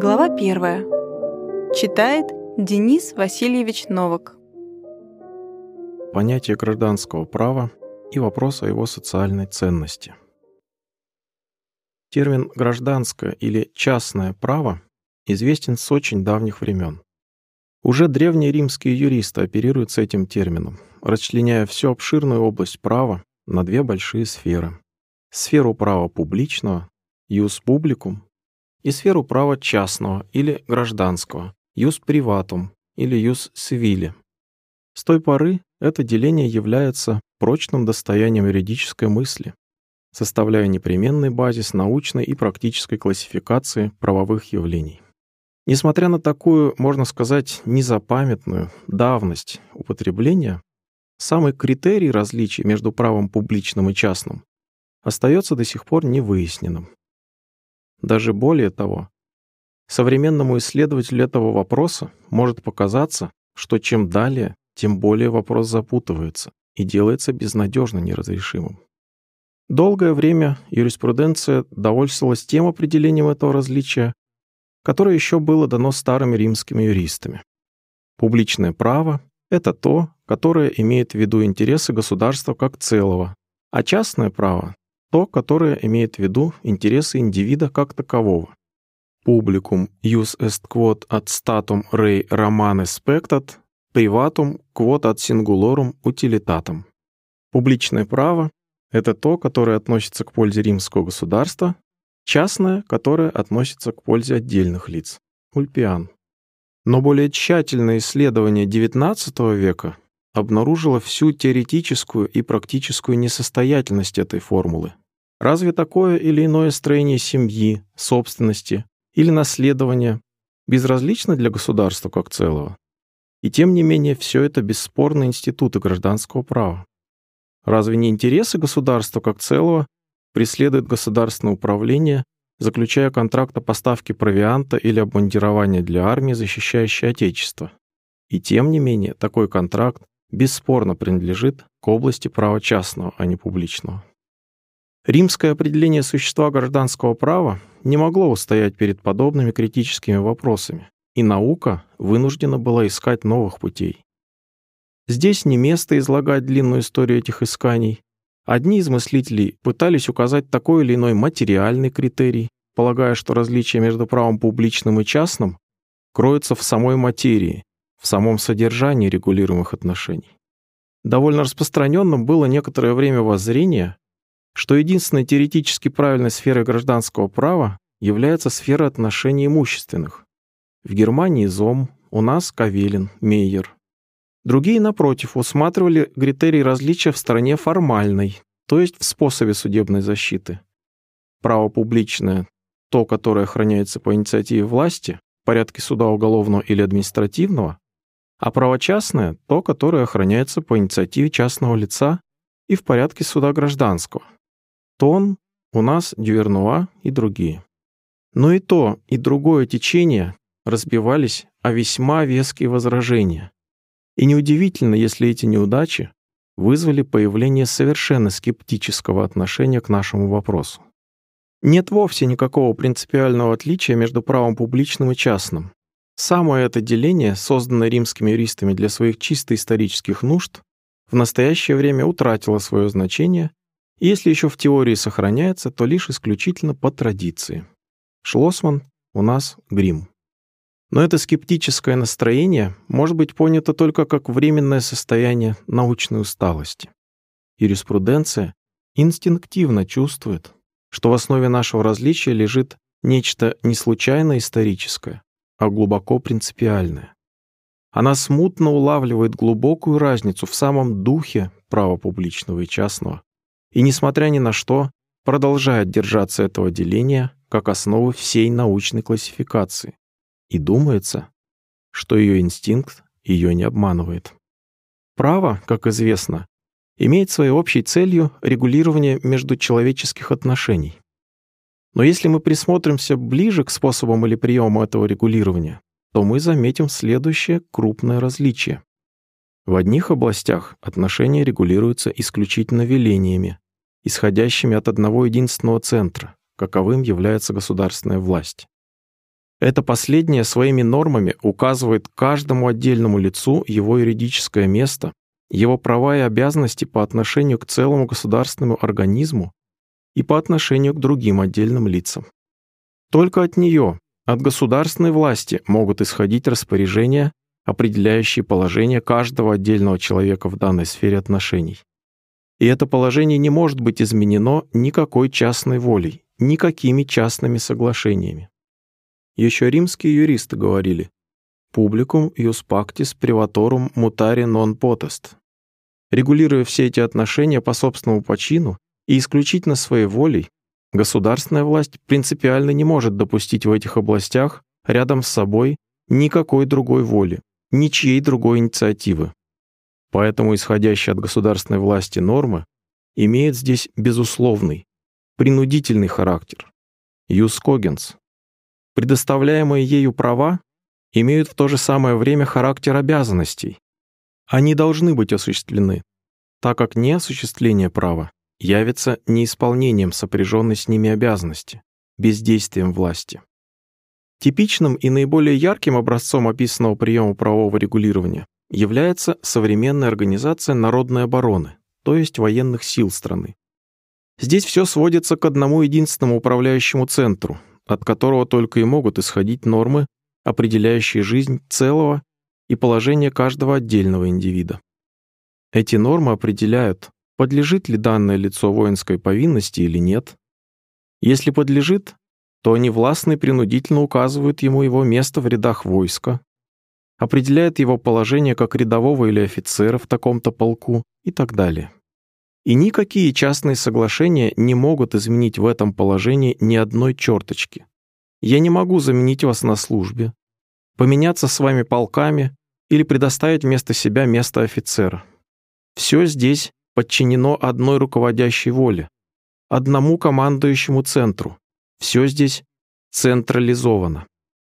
Глава 1. Читает Денис Васильевич Новак. Понятие гражданского права и вопрос о его социальной ценности. Термин «гражданское» или «частное право» известен с очень давних времен. Уже древние римские юристы оперируют с этим термином, расчленяя всю обширную область права на две большие сферы. Сферу права публичного, ius publicum, и сферу права частного или гражданского, ius privatum или ius civile. С той поры это деление является прочным достоянием юридической мысли, составляя непременный базис научной и практической классификации правовых явлений. Несмотря на такую, можно сказать, незапамятную давность употребления, самый критерий различий между правом публичным и частным остается до сих пор невыясненным. Даже более того, современному исследователю этого вопроса может показаться, что чем далее, тем более вопрос запутывается и делается безнадежно неразрешимым. Долгое время юриспруденция довольствовалась тем определением этого различия, которое еще было дано старыми римскими юристами. Публичное право — это то, которое имеет в виду интересы государства как целого, а частное право то, которое имеет в виду интересы индивида как такового. Publicum jus est quod ad statum rei romane spectat, privatum quod ad singularum utilitatum. Публичное право — это то, которое относится к пользе римского государства, частное, которое относится к пользе отдельных лиц. Ульпиан. Но более тщательное исследование XIX века обнаружила всю теоретическую и практическую несостоятельность этой формулы. Разве такое или иное строение семьи, собственности или наследования безразлично для государства как целого? И тем не менее все это бесспорные институты гражданского права. Разве не интересы государства как целого преследует государственное управление, заключая контракт о поставке провианта или обмундирования для армии, защищающей Отечество? И тем не менее такой контракт бесспорно принадлежит к области права частного, а не публичного. Римское определение существа гражданского права не могло устоять перед подобными критическими вопросами, и наука вынуждена была искать новых путей. Здесь не место излагать длинную историю этих исканий. Одни из мыслителей пытались указать такой или иной материальный критерий, полагая, что различие между правом публичным и частным кроется в самой материи, в самом содержании регулируемых отношений. Довольно распространенным было некоторое время воззрение, что единственной теоретически правильной сферой гражданского права является сфера отношений имущественных. В Германии Зом, у нас Кавелин, Мейер. Другие, напротив, усматривали критерий различия в стороне формальной, то есть в способе судебной защиты. Право публичное — то, которое охраняется по инициативе власти, в порядке суда уголовного или административного, а право частное — то, которое охраняется по инициативе частного лица и в порядке суда гражданского. Тон, у нас Дювернуа и другие. Но и то, и другое течение разбивались о весьма веские возражения. И неудивительно, если эти неудачи вызвали появление совершенно скептического отношения к нашему вопросу. Нет вовсе никакого принципиального отличия между правом публичным и частным. Самое это деление, созданное римскими юристами для своих чисто исторических нужд, в настоящее время утратило свое значение, и если еще в теории сохраняется, то лишь исключительно по традиции. Шлосман у нас Грим. Но это скептическое настроение может быть понято только как временное состояние научной усталости. Юриспруденция инстинктивно чувствует, что в основе нашего различия лежит нечто не случайно историческое, а глубоко принципиальное. Она смутно улавливает глубокую разницу в самом духе права публичного и частного, и, несмотря ни на что, продолжает держаться этого деления как основы всей научной классификации. И думается, что ее инстинкт ее не обманывает. Право, как известно, имеет своей общей целью регулирование междучеловеческих отношений. Но если мы присмотримся ближе к способам или приему этого регулирования, то мы заметим следующее крупное различие. В одних областях отношения регулируются исключительно велениями, исходящими от одного единственного центра, каковым является государственная власть. Это последнее своими нормами указывает каждому отдельному лицу его юридическое место, его права и обязанности по отношению к целому государственному организму и по отношению к другим отдельным лицам. Только от нее, от государственной власти, могут исходить распоряжения, определяющие положение каждого отдельного человека в данной сфере отношений. И это положение не может быть изменено никакой частной волей, никакими частными соглашениями. Еще римские юристы говорили «publicum ius pactis privatorum mutare non potest». Регулируя все эти отношения по собственному почину и исключительно своей волей, государственная власть принципиально не может допустить в этих областях рядом с собой никакой другой воли, ничьей другой инициативы. Поэтому исходящие от государственной власти нормы имеют здесь безусловный, принудительный характер. Юс когенс. Предоставляемые ею права имеют в то же самое время характер обязанностей. Они должны быть осуществлены, так как неосуществление права явится неисполнением сопряженной с ними обязанности, бездействием власти. Типичным и наиболее ярким образцом описанного приема правового регулирования является современная организация народной обороны, то есть военных сил страны. Здесь все сводится к одному единственному управляющему центру, от которого только и могут исходить нормы, определяющие жизнь целого и положение каждого отдельного индивида. Эти нормы определяют, подлежит ли данное лицо воинской повинности или нет. Если подлежит, то они принудительно указывают ему его место в рядах войска, определяют его положение как рядового или офицера в таком-то полку и так далее. И никакие частные соглашения не могут изменить в этом положении ни одной черточки. Я не могу заменить вас на службе, поменяться с вами полками или предоставить вместо себя место офицера. Все здесь подчинено одной руководящей воле, одному командующему центру. Все здесь централизовано.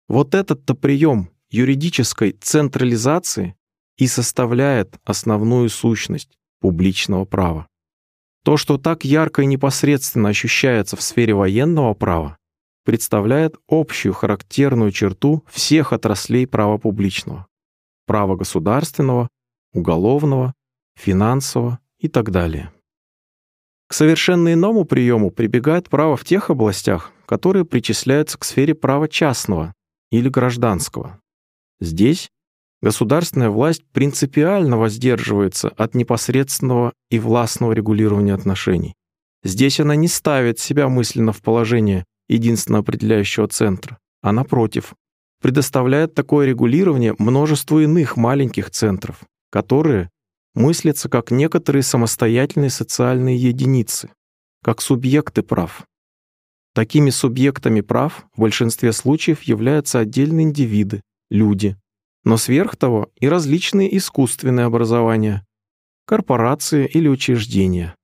Вот этот-то прием юридической централизации и составляет основную сущность публичного права. То, что так ярко и непосредственно ощущается в сфере военного права, представляет общую характерную черту всех отраслей права публичного – права государственного, уголовного, финансового и так далее. К совершенно иному приему прибегает право в тех областях, которые причисляются к сфере права частного или гражданского. Здесь государственная власть принципиально воздерживается от непосредственного и властного регулирования отношений. Здесь она не ставит себя мысленно в положение единственно определяющего центра, а напротив, предоставляет такое регулирование множеству иных маленьких центров, которые мыслятся как некоторые самостоятельные социальные единицы, как субъекты прав. Такими субъектами прав в большинстве случаев являются отдельные индивиды, люди, но сверх того и различные искусственные образования, корпорации или учреждения,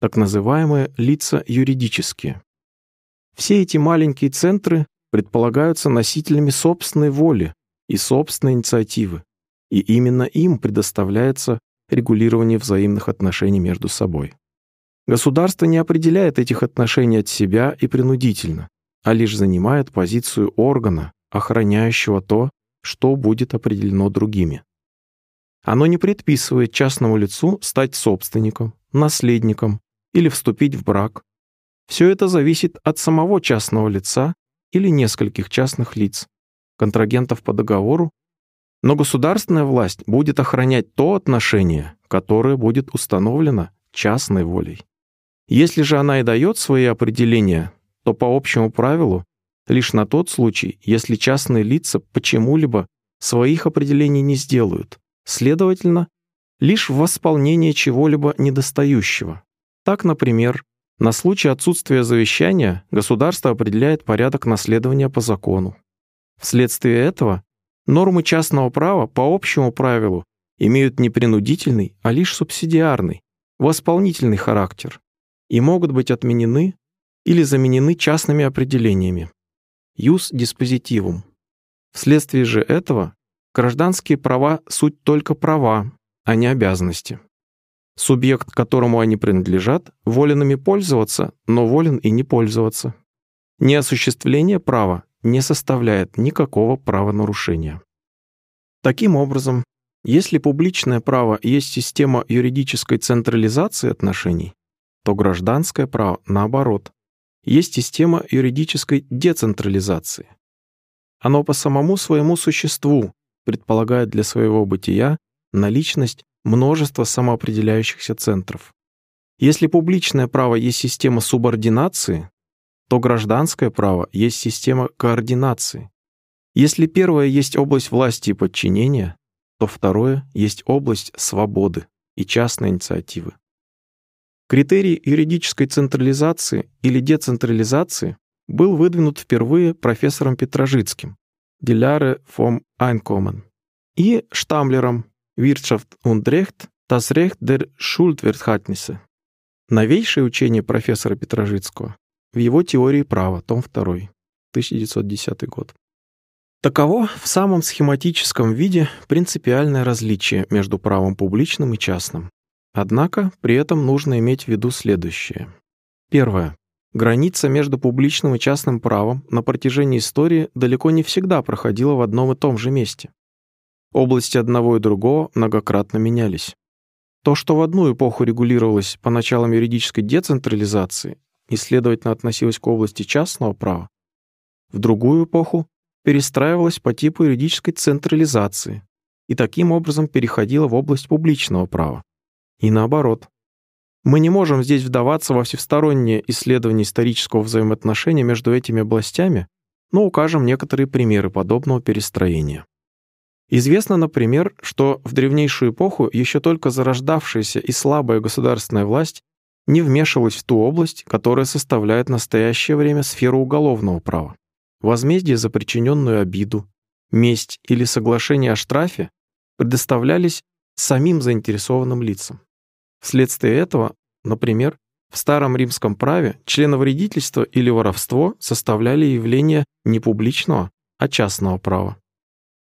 так называемые лица юридические. Все эти маленькие центры предполагаются носителями собственной воли и собственной инициативы, и именно им предоставляется регулирование взаимных отношений между собой. Государство не определяет этих отношений от себя и принудительно, а лишь занимает позицию органа, охраняющего то, что будет определено другими. Оно не предписывает частному лицу стать собственником, наследником или вступить в брак. Все это зависит от самого частного лица или нескольких частных лиц, контрагентов по договору, но государственная власть будет охранять то отношение, которое будет установлено частной волей. Если же она и дает свои определения, то по общему правилу лишь на тот случай, если частные лица почему-либо своих определений не сделают, следовательно, лишь в восполнение чего-либо недостающего. Так, например, на случай отсутствия завещания государство определяет порядок наследования по закону. Вследствие этого нормы частного права по общему правилу имеют не принудительный, а лишь субсидиарный, восполнительный характер и могут быть отменены или заменены частными определениями юс диспозитивум. Вследствие же этого гражданские права — суть только права, а не обязанности. Субъект, которому они принадлежат, волен ими пользоваться, но волен и не пользоваться. Неосуществление права не составляет никакого правонарушения. Таким образом, если публичное право есть система юридической централизации отношений, то гражданское право, наоборот, есть система юридической децентрализации. Оно по самому своему существу предполагает для своего бытия наличность множества самоопределяющихся центров. Если публичное право есть система субординации, то гражданское право есть система координации. Если первое есть область власти и подчинения, то второе есть область свободы и частной инициативы. Критерий юридической централизации или децентрализации был выдвинут впервые профессором Петрожицким, Диляре фом Einkommen, и Штамлером Wirtschaft und Recht, das Recht der Schuldverhältnisse. Новейшее учение профессора Петрожицкого в его теории права, том 2, 1910 год. Таково в самом схематическом виде принципиальное различие между правом публичным и частным. Однако при этом нужно иметь в виду следующее. Первое. Граница между публичным и частным правом на протяжении истории далеко не всегда проходила в одном и том же месте. Области одного и другого многократно менялись. То, что в одну эпоху регулировалось по началам юридической децентрализации и, следовательно, относилось к области частного права, в другую эпоху перестраивалось по типу юридической централизации и таким образом переходило в область публичного права. И наоборот. Мы не можем здесь вдаваться во всестороннее исследование исторического взаимоотношения между этими областями, но укажем некоторые примеры подобного перестроения. Известно, например, что в древнейшую эпоху еще только зарождавшаяся и слабая государственная власть не вмешивалась в ту область, которая составляет в настоящее время сферу уголовного права. Возмездие за причиненную обиду, месть или соглашение о штрафе предоставлялись самим заинтересованным лицам. Вследствие этого, например, в старом римском праве членовредительство или воровство составляли явление не публичного, а частного права.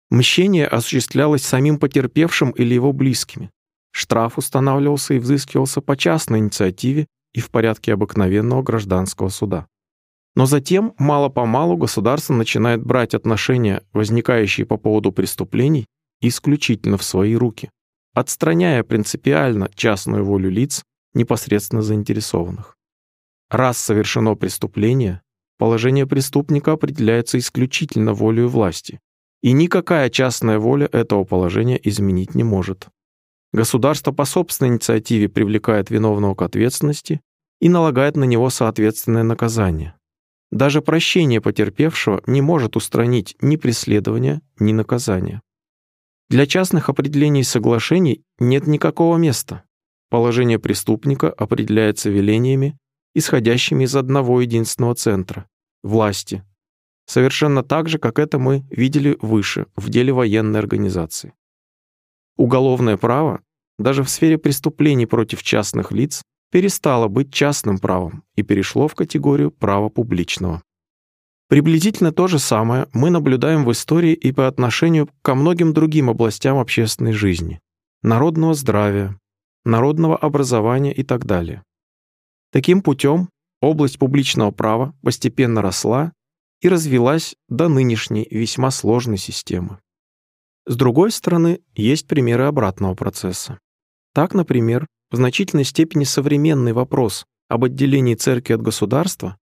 Мщение осуществлялось самим потерпевшим или его близкими. Штраф устанавливался и взыскивался по частной инициативе и в порядке обыкновенного гражданского суда. Но затем, мало-помалу, государство начинает брать отношения, возникающие по поводу преступлений, исключительно в свои руки, отстраняя принципиально частную волю лиц, непосредственно заинтересованных. Раз совершено преступление, положение преступника определяется исключительно волей власти, и никакая частная воля этого положения изменить не может. Государство по собственной инициативе привлекает виновного к ответственности и налагает на него соответственное наказание. Даже прощение потерпевшего не может устранить ни преследования, ни наказания. Для частных определений соглашений нет никакого места. Положение преступника определяется велениями, исходящими из одного единственного центра – власти. Совершенно так же, как это мы видели выше в деле военной организации. Уголовное право, даже в сфере преступлений против частных лиц, перестало быть частным правом и перешло в категорию права публичного. Приблизительно то же самое мы наблюдаем в истории и по отношению ко многим другим областям общественной жизни – народного здравия, народного образования и так далее. Таким путем область публичного права постепенно росла и развилась до нынешней весьма сложной системы. С другой стороны, есть примеры обратного процесса. Так, например, в значительной степени современный вопрос об отделении церкви от государства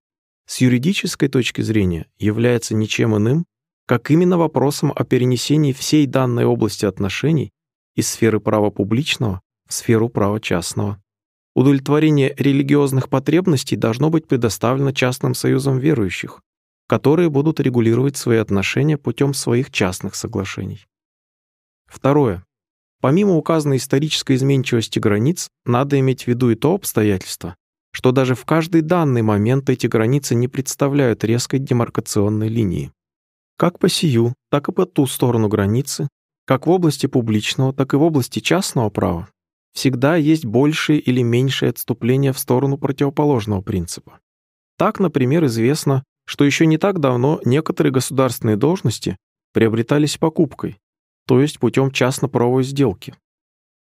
с юридической точки зрения является ничем иным, как именно вопросом о перенесении всей данной области отношений из сферы права публичного в сферу права частного. Удовлетворение религиозных потребностей должно быть предоставлено частным союзам верующих, которые будут регулировать свои отношения путем своих частных соглашений. Второе. Помимо указанной исторической изменчивости границ, надо иметь в виду и то обстоятельство, что даже в каждый данный момент эти границы не представляют резкой демаркационной линии. Как по сию, так и по ту сторону границы, как в области публичного, так и в области частного права, всегда есть большие или меньшие отступления в сторону противоположного принципа. Так, например, известно, что еще не так давно некоторые государственные должности приобретались покупкой, то есть путем частно-правовой сделки.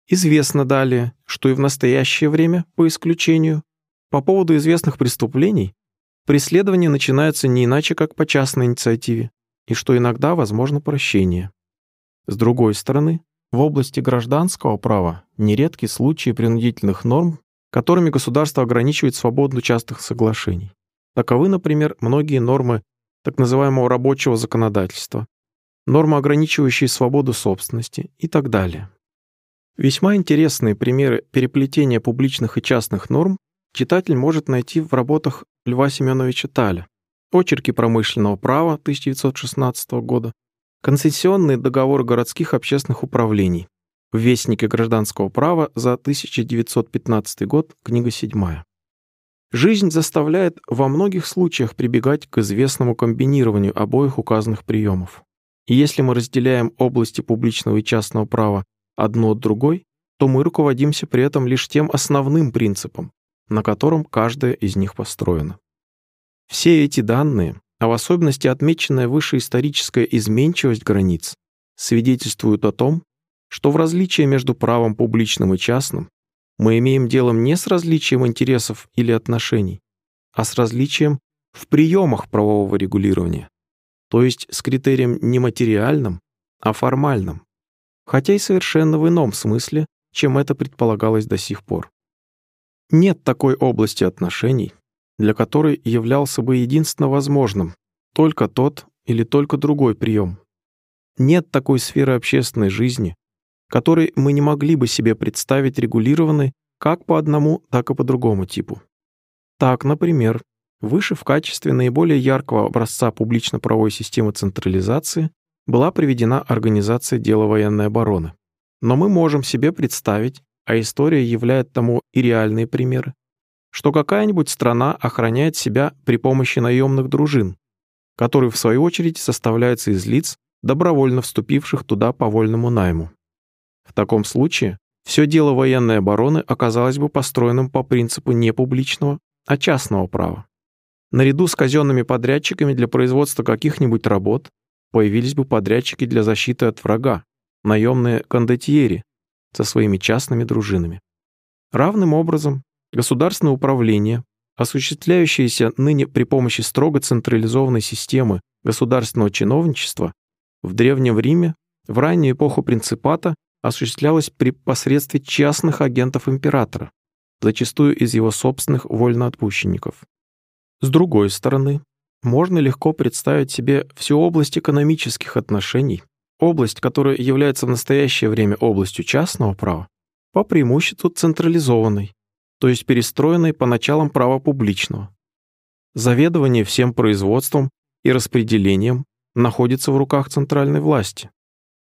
Известно далее, что и в настоящее время, по исключению, по поводу известных преступлений преследование начинается не иначе, как по частной инициативе, и что иногда возможно прощение. С другой стороны, в области гражданского права нередки случаи принудительных норм, которыми государство ограничивает свободу частых соглашений. Таковы, например, многие нормы так называемого рабочего законодательства, нормы, ограничивающие свободу собственности и так далее. Весьма интересные примеры переплетения публичных и частных норм читатель может найти в работах Льва Семеновича Таля «Очерки промышленного права» 1916 года, концессионные договоры городских общественных управлений, в Вестнике гражданского права за 1915 год, книга 7. Жизнь заставляет во многих случаях прибегать к известному комбинированию обоих указанных приемов. И если мы разделяем области публичного и частного права одно от другой, то мы руководимся при этом лишь тем основным принципом, на котором каждая из них построена. Все эти данные, а в особенности отмеченная выше историческая изменчивость границ, свидетельствуют о том, что в различии между правом публичным и частным мы имеем дело не с различием интересов или отношений, а с различием в приемах правового регулирования, то есть с критерием не материальным, а формальным, хотя и совершенно в ином смысле, чем это предполагалось до сих пор. Нет такой области отношений, для которой являлся бы единственно возможным только тот или только другой прием. Нет такой сферы общественной жизни, которой мы не могли бы себе представить регулированной как по одному, так и по другому типу. Так, например, выше в качестве наиболее яркого образца публично-правовой системы централизации была приведена организация дела военной обороны. Но мы можем себе представить, а история являет тому и реальные примеры, что какая-нибудь страна охраняет себя при помощи наемных дружин, которые в свою очередь составляются из лиц, добровольно вступивших туда по вольному найму. В таком случае все дело военной обороны оказалось бы построенным по принципу не публичного, а частного права. Наряду с казенными подрядчиками для производства каких-нибудь работ появились бы подрядчики для защиты от врага, наемные кондотьери со своими частными дружинами. Равным образом государственное управление, осуществляющееся ныне при помощи строго централизованной системы государственного чиновничества, в Древнем Риме в раннюю эпоху принципата осуществлялось при посредстве частных агентов императора, зачастую из его собственных вольноотпущенников. С другой стороны, можно легко представить себе всю область экономических отношений, область, которая является в настоящее время областью частного права, по преимуществу централизованной, то есть перестроенной по началам права публичного. Заведование всем производством и распределением находится в руках центральной власти.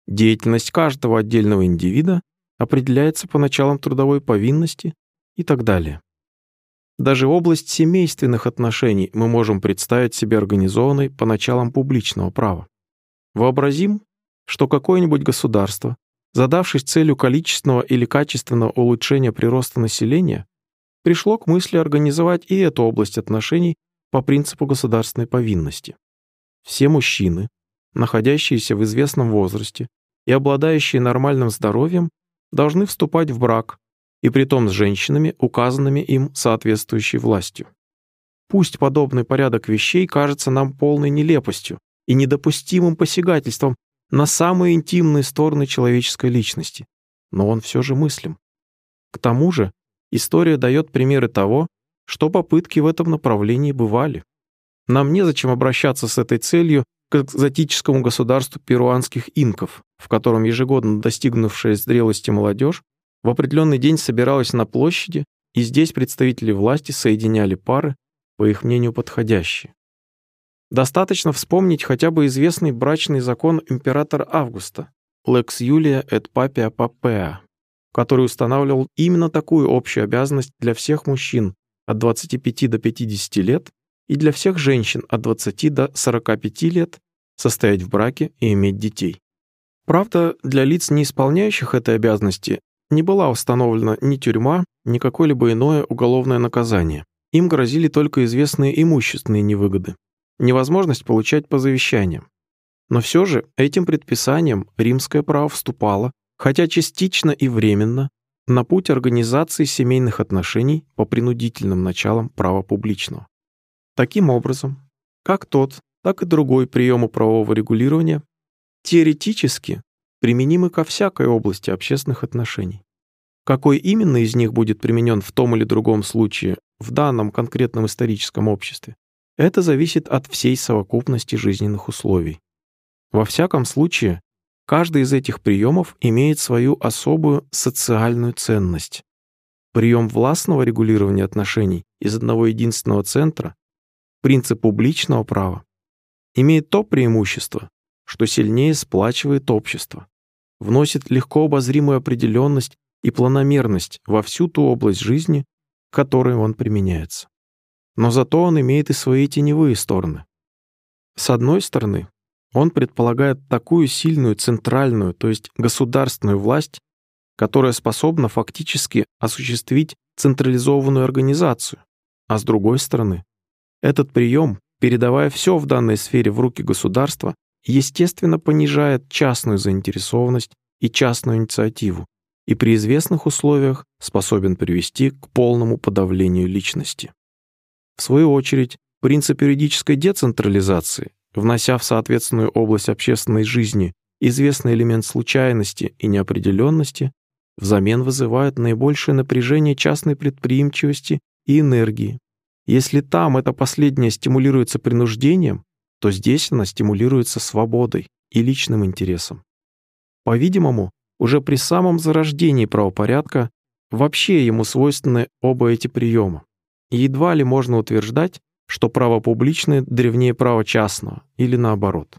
Деятельность каждого отдельного индивида определяется по началам трудовой повинности и так далее. Даже область семейственных отношений мы можем представить себе организованной по началам публичного права. Вообразим, что какое-нибудь государство, задавшись целью количественного или качественного улучшения прироста населения, пришло к мысли организовать и эту область отношений по принципу государственной повинности. Все мужчины, находящиеся в известном возрасте и обладающие нормальным здоровьем, должны вступать в брак, и притом с женщинами, указанными им соответствующей властью. Пусть подобный порядок вещей кажется нам полной нелепостью и недопустимым посягательством на самые интимные стороны человеческой личности, но он все же мыслим. К тому же история дает примеры того, что попытки в этом направлении бывали. Нам незачем обращаться с этой целью к экзотическому государству перуанских инков, в котором ежегодно достигнувшая зрелости молодежь в определенный день собиралась на площади, и здесь представители власти соединяли пары, по их мнению, подходящие. Достаточно вспомнить хотя бы известный брачный закон императора Августа «Lex Julia et Papia Papea», который устанавливал именно такую общую обязанность для всех мужчин от 25 до 50 лет и для всех женщин от 20 до 45 лет состоять в браке и иметь детей. Правда, для лиц, не исполняющих этой обязанности, не была установлена ни тюрьма, ни какое-либо иное уголовное наказание. Им грозили только известные имущественные невыгоды, невозможность получать по завещаниям. Но все же этим предписанием римское право вступало, хотя частично и временно, на путь организации семейных отношений по принудительным началам права публичного. Таким образом, как тот, так и другой приемы правового регулирования теоретически применимы ко всякой области общественных отношений. Какой именно из них будет применен в том или другом случае в данном конкретном историческом обществе, это зависит от всей совокупности жизненных условий. Во всяком случае, каждый из этих приемов имеет свою особую социальную ценность. Прием властного регулирования отношений из одного единственного центра, принцип публичного права, имеет то преимущество, что сильнее сплачивает общество, вносит легко обозримую определенность и планомерность во всю ту область жизни, к которой он применяется. Но зато он имеет и свои теневые стороны. С одной стороны, он предполагает такую сильную центральную, то есть государственную власть, которая способна фактически осуществить централизованную организацию, а с другой стороны, этот прием, передавая все в данной сфере в руки государства, естественно понижает частную заинтересованность и частную инициативу и при известных условиях способен привести к полному подавлению личности. В свою очередь, принцип юридической децентрализации, внося в соответственную область общественной жизни известный элемент случайности и неопределенности, взамен вызывает наибольшее напряжение частной предприимчивости и энергии. Если там это последнее стимулируется принуждением, то здесь она стимулируется свободой и личным интересом. По-видимому, уже при самом зарождении правопорядка вообще ему свойственны оба эти приема. Едва ли можно утверждать, что право публичное древнее права частного, или наоборот.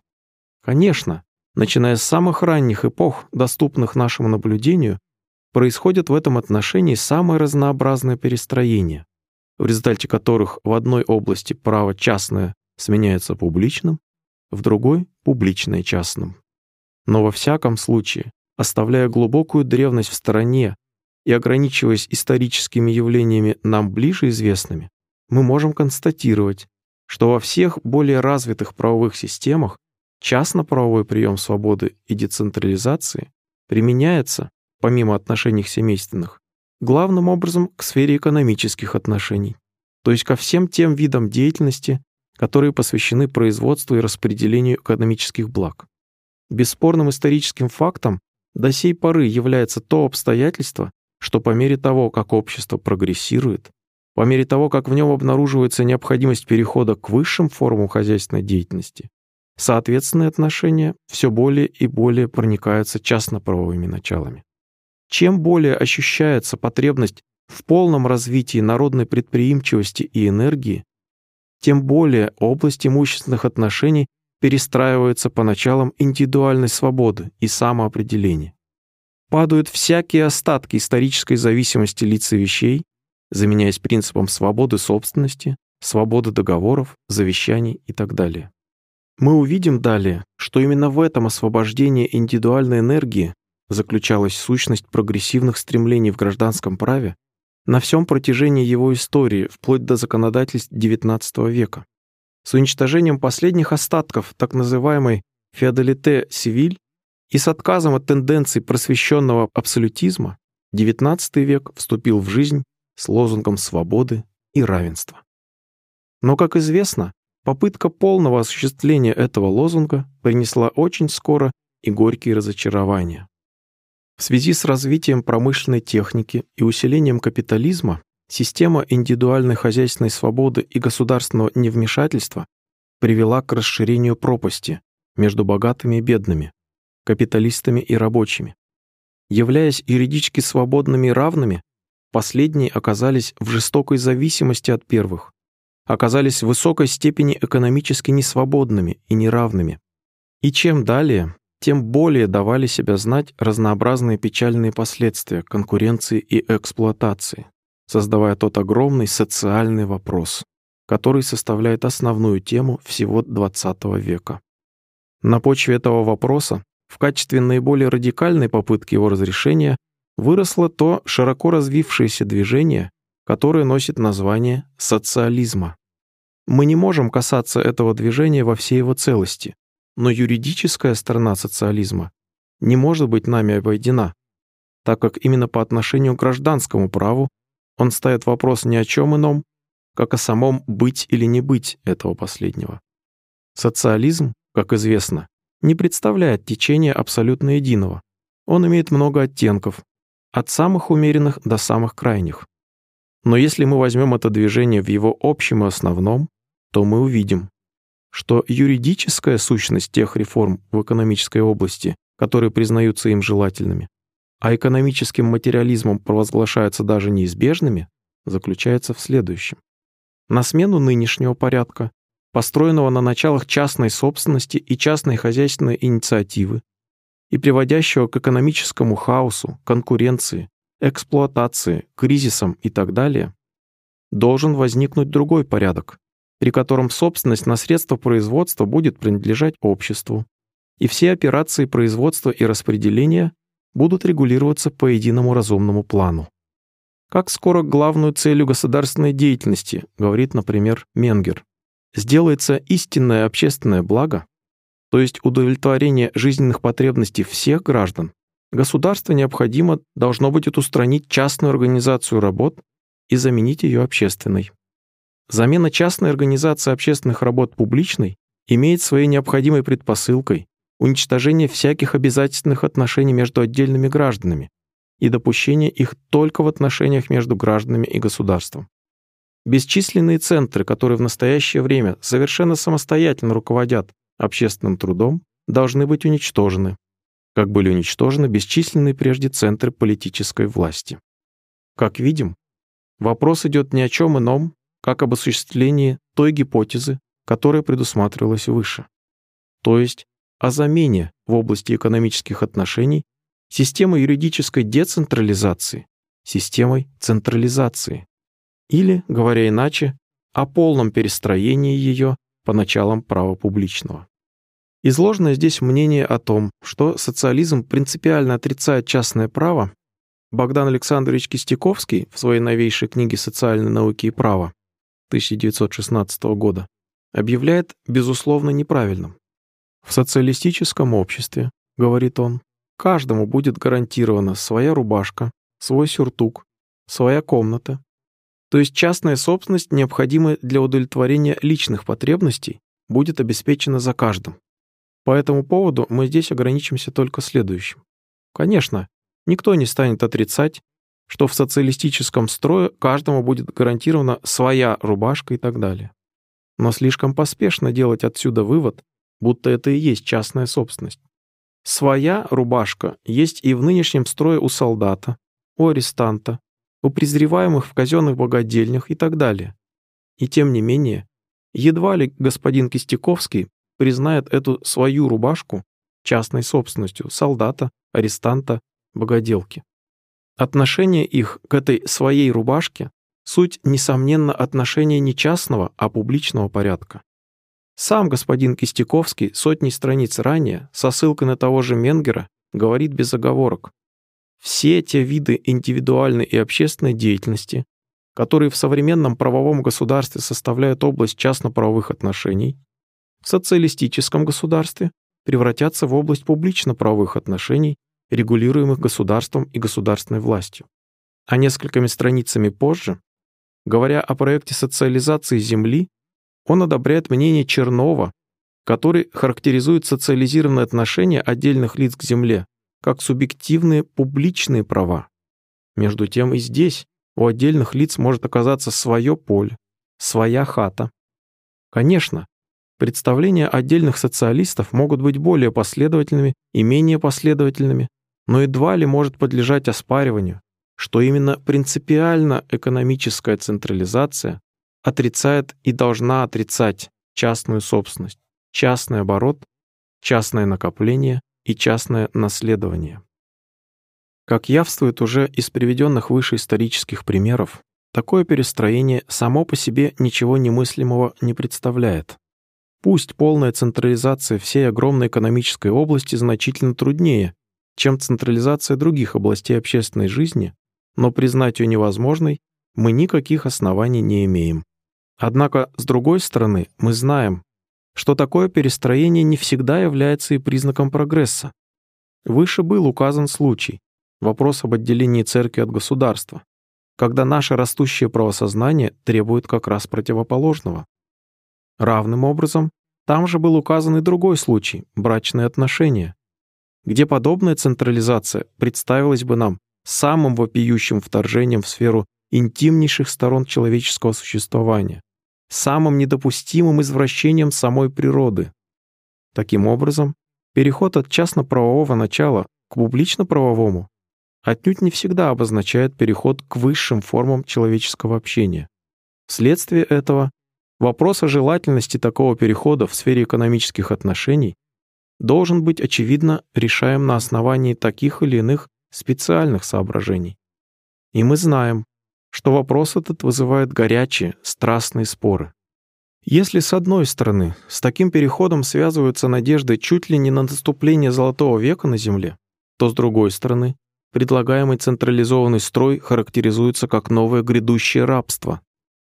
Конечно, начиная с самых ранних эпох, доступных нашему наблюдению, происходят в этом отношении самые разнообразные перестроения, в результате которых в одной области право частное сменяется публичным, в другой — публичное частным. Но во всяком случае, оставляя глубокую древность в стороне и ограничиваясь историческими явлениями нам ближе известными, мы можем констатировать, что во всех более развитых правовых системах частно-правовой прием свободы и децентрализации применяется, помимо отношений семейственных, главным образом к сфере экономических отношений, то есть ко всем тем видам деятельности, которые посвящены производству и распределению экономических благ. Бесспорным историческим фактом до сей поры является то обстоятельство, что по мере того, как общество прогрессирует, по мере того, как в нем обнаруживается необходимость перехода к высшим формам хозяйственной деятельности, соответственные отношения все более и более проникаются частно-правовыми началами. Чем более ощущается потребность в полном развитии народной предприимчивости и энергии, тем более область имущественных отношений перестраивается по началам индивидуальной свободы и самоопределения. Падают всякие остатки исторической зависимости лиц и вещей, заменяясь принципом свободы собственности, свободы договоров, завещаний и так далее. Мы увидим далее, что именно в этом освобождении индивидуальной энергии заключалась сущность прогрессивных стремлений в гражданском праве на всем протяжении его истории, вплоть до законодательств XIX века. С уничтожением последних остатков так называемой феодалите Сивиль и с отказом от тенденций просвещенного абсолютизма XIX век вступил в жизнь с лозунгом свободы и равенства. Но, как известно, попытка полного осуществления этого лозунга принесла очень скоро и горькие разочарования. В связи с развитием промышленной техники и усилением капитализма система индивидуальной хозяйственной свободы и государственного невмешательства привела к расширению пропасти между богатыми и бедными, капиталистами и рабочими. Являясь юридически свободными и равными, последние оказались в жестокой зависимости от первых, оказались в высокой степени экономически несвободными и неравными. И чем далее, тем более давали себя знать разнообразные печальные последствия конкуренции и эксплуатации, создавая тот огромный социальный вопрос, который составляет основную тему всего XX века. На почве этого вопроса, в качестве наиболее радикальной попытки его разрешения, выросло то широко развившееся движение, которое носит название социализма. Мы не можем касаться этого движения во всей его целости, но юридическая сторона социализма не может быть нами обойдена, так как именно по отношению к гражданскому праву он ставит вопрос ни о чем ином, как о самом быть или не быть этого последнего. Социализм, как известно, не представляет течения абсолютно единого. Он имеет много оттенков, от самых умеренных до самых крайних. Но если мы возьмем это движение в его общем и основном, то мы увидим, что юридическая сущность тех реформ в экономической области, которые признаются им желательными, а экономическим материализмом провозглашаются даже неизбежными, заключается в следующем. На смену нынешнего порядка, построенного на началах частной собственности и частной хозяйственной инициативы, и приводящего к экономическому хаосу, конкуренции, эксплуатации, кризисам и так далее, должен возникнуть другой порядок, при котором собственность на средства производства будет принадлежать обществу, и все операции производства и распределения будут регулироваться по единому разумному плану. Как скоро главную целью государственной деятельности, говорит, например, Менгер, сделается истинное общественное благо, то есть удовлетворение жизненных потребностей всех граждан, государство необходимо должно будет устранить частную организацию работ и заменить ее общественной. Замена частной организации общественных работ публичной имеет своей необходимой предпосылкой уничтожение всяких обязательных отношений между отдельными гражданами и допущение их только в отношениях между гражданами и государством. Бесчисленные центры, которые в настоящее время совершенно самостоятельно руководят общественным трудом, должны быть уничтожены, как были уничтожены бесчисленные прежде центры политической власти. Как видим, вопрос идет ни о чем ином, как об осуществлении той гипотезы, которая предусматривалась выше, то есть о замене в области экономических отношений системы юридической децентрализации системой централизации, или, говоря иначе, о полном перестроении ее по началам права публичного. Изложенное здесь мнение о том, что социализм принципиально отрицает частное право, Богдан Александрович Кистяковский в своей новейшей книге «Социальные науки и право» 1916 года объявляет безусловно неправильным. В социалистическом обществе, говорит он, каждому будет гарантирована своя рубашка, свой сюртук, своя комната. То есть частная собственность, необходимая для удовлетворения личных потребностей, будет обеспечена за каждым. По этому поводу мы здесь ограничимся только следующим. Конечно, никто не станет отрицать, что в социалистическом строе каждому будет гарантирована своя рубашка и так далее. Но слишком поспешно делать отсюда вывод, будто это и есть частная собственность. Своя рубашка есть и в нынешнем строе у солдата, у арестанта, у презреваемых в казенных богадельнях и так далее. И тем не менее, едва ли господин Кистяковский признает эту свою рубашку частной собственностью солдата, арестанта, богоделки. Отношение их к этой своей рубашке — суть, несомненно, отношения не частного, а публичного порядка. Сам господин Кистяковский сотни страниц ранее, со ссылкой на того же Менгера, говорит без оговорок. Все те виды индивидуальной и общественной деятельности, которые в современном правовом государстве составляют область частно-правовых отношений, в социалистическом государстве превратятся в область публично-правовых отношений, регулируемых государством и государственной властью. А несколькими страницами позже, говоря о проекте социализации Земли, он одобряет мнение Чернова, который характеризует социализированные отношения отдельных лиц к Земле как субъективные публичные права. Между тем и здесь у отдельных лиц может оказаться свое поле, своя хата. Конечно, Представления отдельных социалистов могут быть более последовательными и менее последовательными, но едва ли может подлежать оспариванию, что именно принципиально экономическая централизация отрицает и должна отрицать частную собственность, частный оборот, частное накопление и частное наследование. Как явствует уже из приведенных выше исторических примеров, такое перестроение само по себе ничего немыслимого не представляет. Пусть полная централизация всей огромной экономической области значительно труднее, чем централизация других областей общественной жизни, но признать ее невозможной мы никаких оснований не имеем. Однако, с другой стороны, мы знаем, что такое перестроение не всегда является и признаком прогресса. Выше был указан случай, вопрос об отделении церкви от государства, когда наше растущее правосознание требует как раз противоположного. Равным образом, там же был указан и другой случай – брачные отношения, где подобная централизация представилась бы нам самым вопиющим вторжением в сферу интимнейших сторон человеческого существования, самым недопустимым извращением самой природы. Таким образом, переход от частно-правового начала к публично-правовому отнюдь не всегда обозначает переход к высшим формам человеческого общения. Вследствие этого вопрос о желательности такого перехода в сфере экономических отношений должен быть, очевидно, решаем на основании таких или иных специальных соображений. И мы знаем, что вопрос этот вызывает горячие, страстные споры. Если с одной стороны с таким переходом связываются надежды чуть ли не на наступление Золотого века на Земле, то с другой стороны предлагаемый централизованный строй характеризуется как новое грядущее рабство,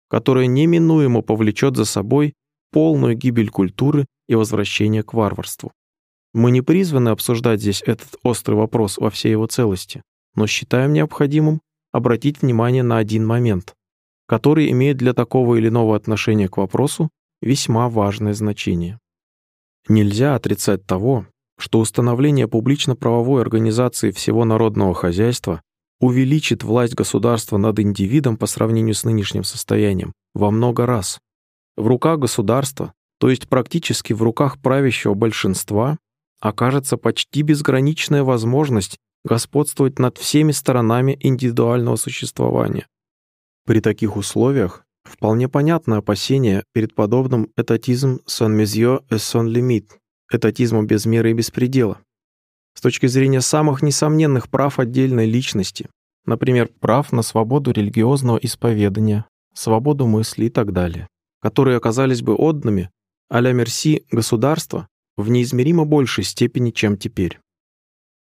которое неминуемо повлечет за собой полную гибель культуры и возвращение к варварству. Мы не призваны обсуждать здесь этот острый вопрос во всей его целости, но считаем необходимым обратить внимание на один момент, который имеет для такого или иного отношения к вопросу весьма важное значение. Нельзя отрицать того, что установление публично-правовой организации всего народного хозяйства увеличит власть государства над индивидом по сравнению с нынешним состоянием во много раз. В руках государства, то есть практически в руках правящего большинства, окажется почти безграничная возможность господствовать над всеми сторонами индивидуального существования. При таких условиях вполне понятно опасение перед подобным этатизм сон мезье et сон лимит, этатизмом без меры и беспредела. С точки зрения самых несомненных прав отдельной личности, например, прав на свободу религиозного исповедания, свободу мысли и так далее, которые оказались бы отданными а-ля мерси государства в неизмеримо большей степени, чем теперь.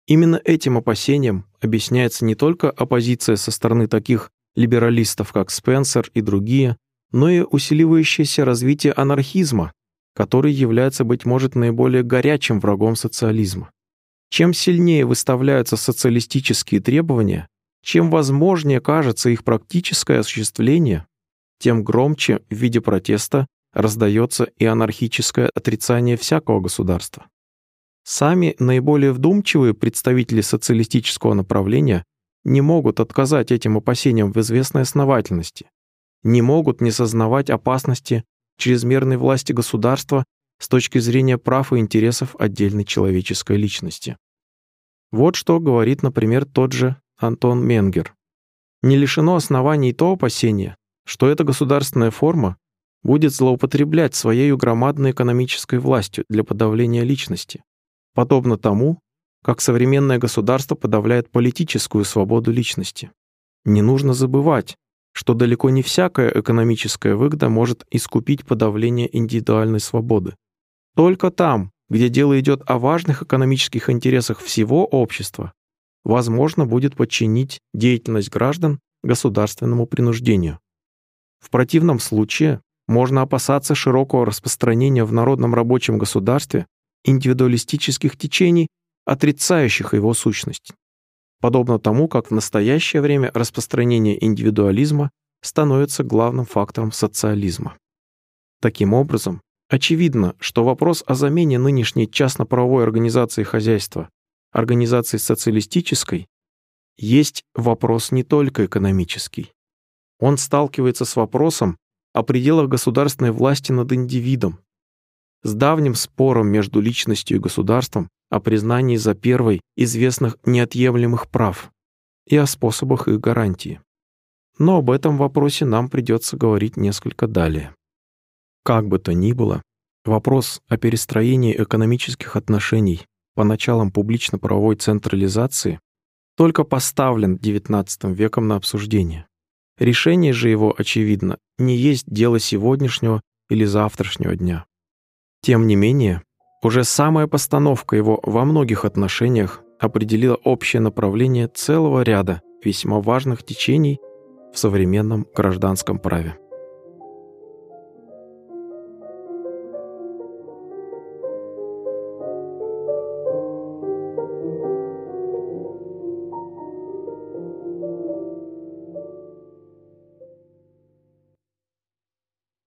Именно этим опасением объясняется не только оппозиция со стороны таких либералистов, как Спенсер и другие, но и усиливающееся развитие анархизма, который является, быть может, наиболее горячим врагом социализма. Чем сильнее выставляются социалистические требования, чем возможнее кажется их практическое осуществление, тем громче в виде протеста раздается и анархическое отрицание всякого государства. Сами наиболее вдумчивые представители социалистического направления не могут отказать этим опасениям в известной основательности, не могут не сознавать опасности чрезмерной власти государства с точки зрения прав и интересов отдельной человеческой личности. Вот что говорит, например, тот же Антон Менгер. Не лишено оснований то опасение, что эта государственная форма будет злоупотреблять своей громадной экономической властью для подавления личности, подобно тому, как современное государство подавляет политическую свободу личности. Не нужно забывать, что далеко не всякая экономическая выгода может искупить подавление индивидуальной свободы. Только там, где дело идет о важных экономических интересах всего общества, возможно будет подчинить деятельность граждан государственному принуждению. В противном случае можно опасаться широкого распространения в народном рабочем государстве индивидуалистических течений, отрицающих его сущность. Подобно тому, как в настоящее время распространение индивидуализма становится главным фактором социализма. Таким образом, очевидно, что вопрос о замене нынешней частно-правовой организации хозяйства организацией социалистической есть вопрос не только экономический. Он сталкивается с вопросом о пределах государственной власти над индивидом, с давним спором между личностью и государством о признании за первой известных неотъемлемых прав и о способах их гарантии. Но об этом вопросе нам придется говорить несколько далее. Как бы то ни было, вопрос о перестроении экономических отношений по началам публично-правовой централизации только поставлен XIX веком на обсуждение. Решение же его, очевидно, не есть дело сегодняшнего или завтрашнего дня. Тем не менее, уже самая постановка его во многих отношениях определила общее направление целого ряда весьма важных течений в современном гражданском праве.